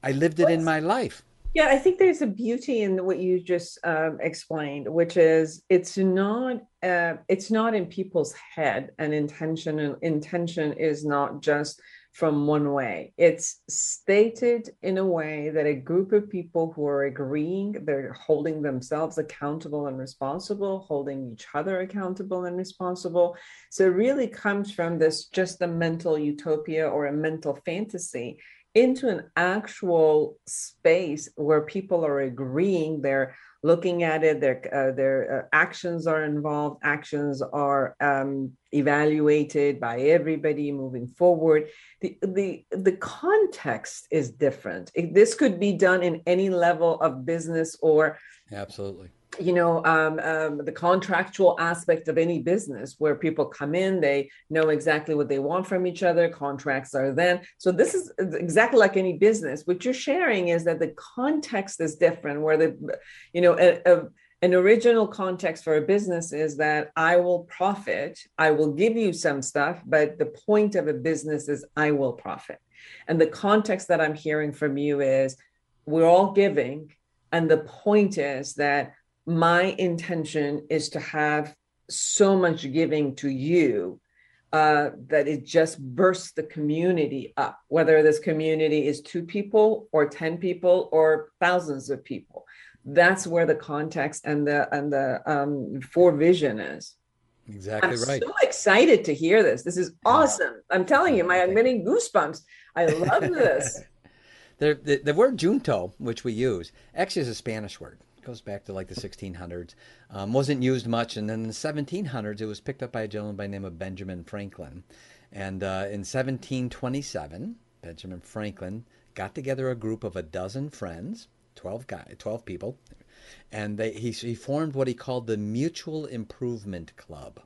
I lived it in my life. Yeah, I think there's a beauty in what you just um, explained, which is it's not uh, it's not in people's head. An intention and intention is not just from one way. It's stated in a way that a group of people who are agreeing, they're holding themselves accountable and responsible, holding each other accountable and responsible. So it really comes from this just a mental utopia or a mental fantasy into an actual space where people are agreeing they're looking at it their uh, their uh, actions are involved actions are um, evaluated by everybody moving forward. The the the context is different. This could be done in any level of business or absolutely you know um, um, the contractual aspect of any business where people come in they know exactly what they want from each other contracts are then so this is exactly like any business. What you're sharing is that the context is different where the you know a, a, an original context for a business is that i will profit i will give you some stuff but the point of a business is i will profit. And the context that i'm hearing from you is we're all giving and the point is that my intention is to have so much giving to you uh, that it just bursts the community up, whether this community is two people or 10 people or thousands of people. That's where the context and the and the um, for vision is. Exactly I'm right. so excited to hear this. This is awesome. I'm telling you, my, I'm getting goosebumps. I love [LAUGHS] this. the, the, the word junto, which we use, actually is a Spanish word goes back to like the 1600s. Um, wasn't used much, and then in the 1700s, it was picked up by a gentleman by the name of Benjamin Franklin. And uh, in 1727, Benjamin Franklin got together a group of a dozen friends, 12 guy, 12 people, and they, he, he formed what he called the Mutual Improvement Club.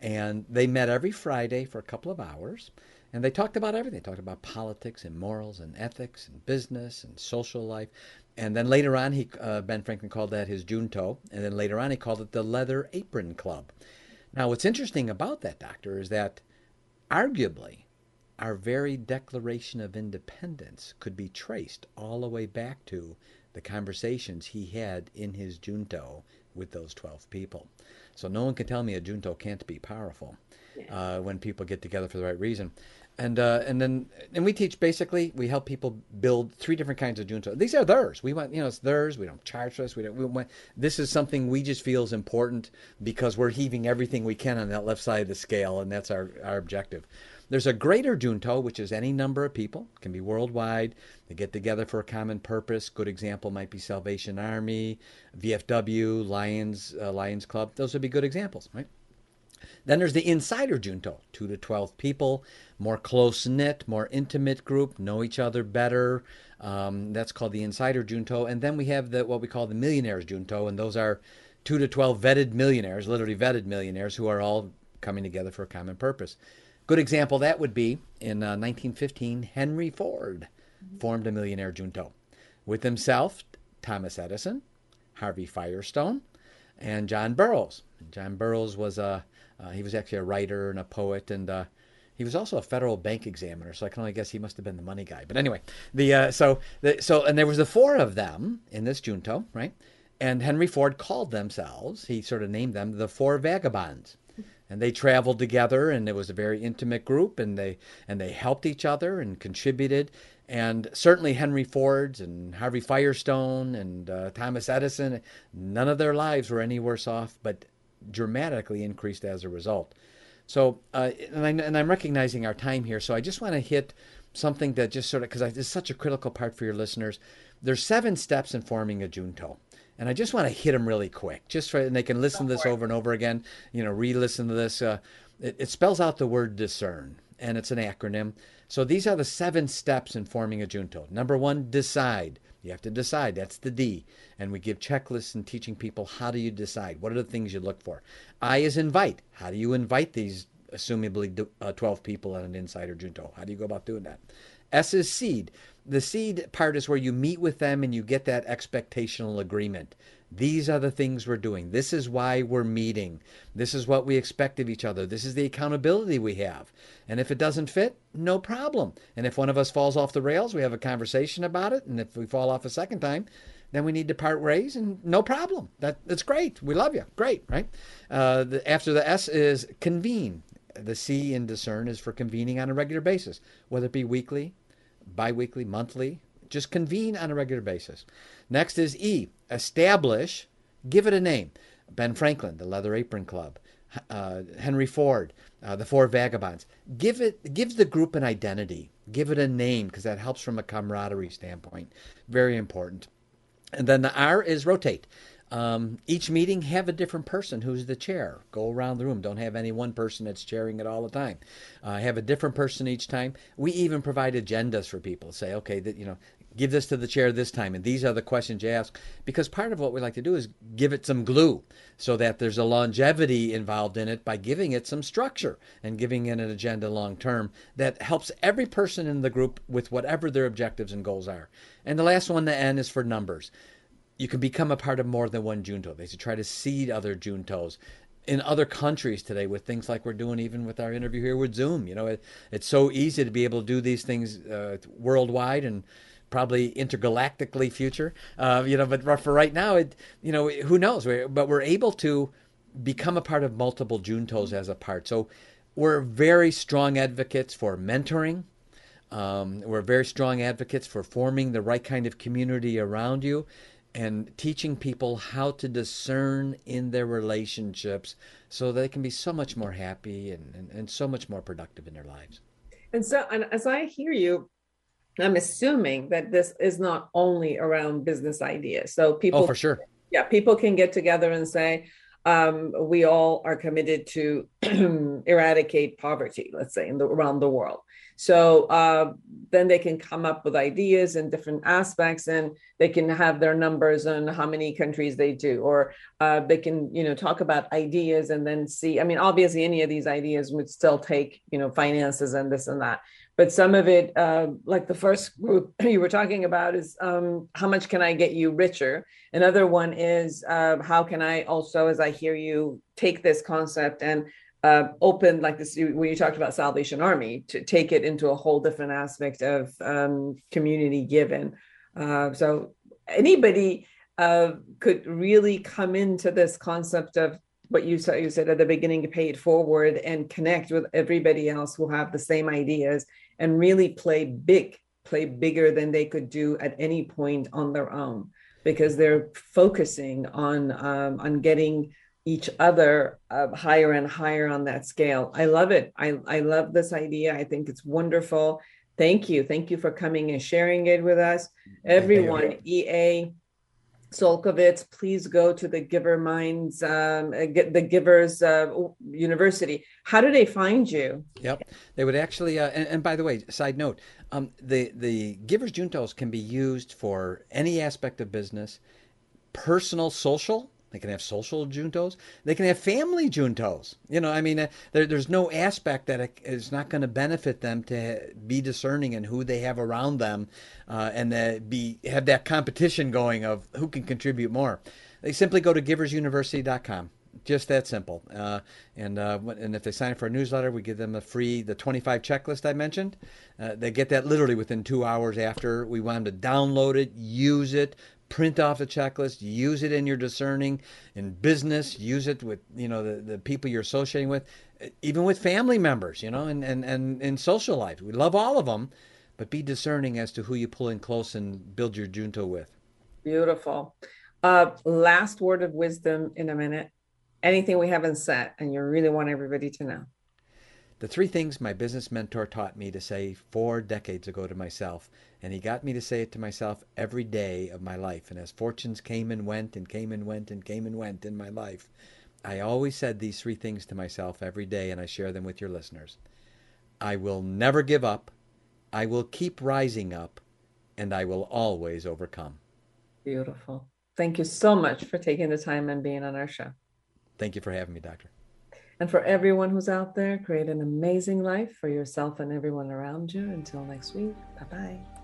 And they met every Friday for a couple of hours. And they talked about everything. They talked about politics and morals and ethics and business and social life. And then later on, he uh, Ben Franklin called that his Junto, and then later on he called it the Leather Apron Club. Now, what's interesting about that, Doctor, is that arguably our very Declaration of Independence could be traced all the way back to the conversations he had in his Junto with those 12 people. So no one can tell me a Junto can't be powerful uh, when people get together for the right reason and uh, and then and we teach basically we help people build three different kinds of junto. These are theirs. We want you know it's theirs. We don't charge for this. We don't. We want, this is something we just feel is important because we're heaving everything we can on that left side of the scale, and that's our our objective. There's a greater junto, which is any number of people, it can be worldwide. They get together for a common purpose. Good example might be Salvation Army, VFW, Lions uh, Lions Club. Those would be good examples, right? Then there's the insider junto, 2 to 12 people, more close knit, more intimate group, know each other better. Um, that's called the insider junto. And then we have the what we call the millionaires junto, and those are 2 to 12 vetted millionaires, literally vetted millionaires, who are all coming together for a common purpose. Good example that would be in uh, 1915, Henry Ford formed a millionaire junto with himself, Thomas Edison, Harvey Firestone, and John Burroughs. John Burroughs was a uh, he was actually a writer and a poet, and uh, he was also a federal bank examiner. So I can only guess he must have been the money guy. But anyway, the uh, so the, so and there was the four of them in this junto, right? And Henry Ford called themselves. He sort of named them the Four Vagabonds and they traveled together and it was a very intimate group and they and they helped each other and contributed and certainly henry ford's and harvey firestone and uh, thomas edison none of their lives were any worse off but dramatically increased as a result so uh, and, I, and i'm recognizing our time here so i just want to hit something that just sort of because it's such a critical part for your listeners there's seven steps in forming a junto and I just want to hit them really quick, just for, and they can listen to this over and over again. You know, re-listen to this. Uh, it, it spells out the word discern, and it's an acronym. So these are the seven steps in forming a junto. Number one, decide. You have to decide. That's the D. And we give checklists and teaching people how do you decide? What are the things you look for? I is invite. How do you invite these assumably uh, 12 people at an insider junto? How do you go about doing that? S is seed the seed part is where you meet with them and you get that expectational agreement. These are the things we're doing. This is why we're meeting. This is what we expect of each other. This is the accountability we have. And if it doesn't fit, no problem. And if one of us falls off the rails, we have a conversation about it. And if we fall off a second time, then we need to part ways and no problem. That, that's great. We love you. Great, right? Uh, the, after the S is convene. The C in discern is for convening on a regular basis, whether it be weekly, biweekly, monthly. Just convene on a regular basis. Next is E, establish, give it a name. Ben Franklin, the Leather Apron Club, uh, Henry Ford, uh, the Four Vagabonds. Give it, give the group an identity. Give it a name because that helps from a camaraderie standpoint. Very important. And then the R is rotate. Um, each meeting, have a different person who's the chair. Go around the room. Don't have any one person that's chairing it all the time. Uh, have a different person each time. We even provide agendas for people. Say, okay, that you know, give this to the chair this time, and these are the questions you ask. Because part of what we like to do is give it some glue, so that there's a longevity involved in it by giving it some structure and giving it an agenda long term that helps every person in the group with whatever their objectives and goals are. And the last one, the N, is for numbers you can become a part of more than one junto. They should try to seed other juntos in other countries today with things like we're doing even with our interview here with Zoom. You know, it, it's so easy to be able to do these things uh, worldwide and probably intergalactically future. Uh, you know, but for right now, it you know who knows? But we're able to become a part of multiple juntos as a part. So we're very strong advocates for mentoring. Um, we're very strong advocates for forming the right kind of community around you and teaching people how to discern in their relationships so they can be so much more happy and, and, and so much more productive in their lives. And so, and as I hear you, I'm assuming that this is not only around business ideas. So oh, people, oh, for sure, yeah, people can get together and say, um, we all are committed to [CLEARS THROAT] eradicate poverty, let's say, in the, around the world. So uh, then they can come up with ideas and different aspects, and they can have their numbers on how many countries they do, or uh, they can, you know, talk about ideas and then see. I mean, obviously, any of these ideas would still take, you know, finances and this and that. But some of it, uh, like the first group [CLEARS THROAT] you were talking about, is um, how much can I get you richer? Another one is uh, how can I also, as I hear you, take this concept and uh, open like this when you talked about Salvation Army to take it into a whole different aspect of um, community given. Uh, so anybody uh, could really come into this concept of what you said, you said at the beginning, pay it forward and connect with everybody else who have the same ideas and really play big, play bigger than they could do at any point on their own because they're focusing on um, on getting each other uh, higher and higher on that scale. I love it. I, I love this idea. I think it's wonderful. Thank you. Thank you for coming and sharing it with us. Everyone, EA, Solkovitz, please go to the Giver Minds, um, uh, the Givers uh, University. How do they find you? Yep, they would actually. Uh, and, and, by the way, side note, um, the the Givers Juntos can be used for any aspect of business, personal, social, They can have social juntos. They can have family juntos. You know, I mean, uh, there, there's no aspect that it is not going to benefit them to be discerning in who they have around them, uh, and be have that competition going of who can contribute more. They simply go to giversuniversity.com just that simple. Uh, and uh, and if they sign up for a newsletter, we give them a free the 25 checklist I mentioned. Uh, they get that literally within two hours after we want them to download it, use it, print off the checklist, use it in your discerning, in business, use it with you know the, the people you're associating with, even with family members, you know, and, and, and in social life. We love all of them, but be discerning as to who you pull in close and build your junto with. Beautiful. Uh, last word of wisdom in a minute. Anything we haven't said, and you really want everybody to know. The three things my business mentor taught me to say four decades ago to myself, and he got me to say it to myself every day of my life. And as fortunes came and went and came and went and came and went in my life, I always said these three things to myself every day, and I share them with your listeners. I will never give up. I will keep rising up, and I will always overcome. Beautiful. Thank you so much for taking the time and being on our show. Thank you for having me, Doctor. And for everyone who's out there, create an amazing life for yourself and everyone around you. Until next week, bye bye.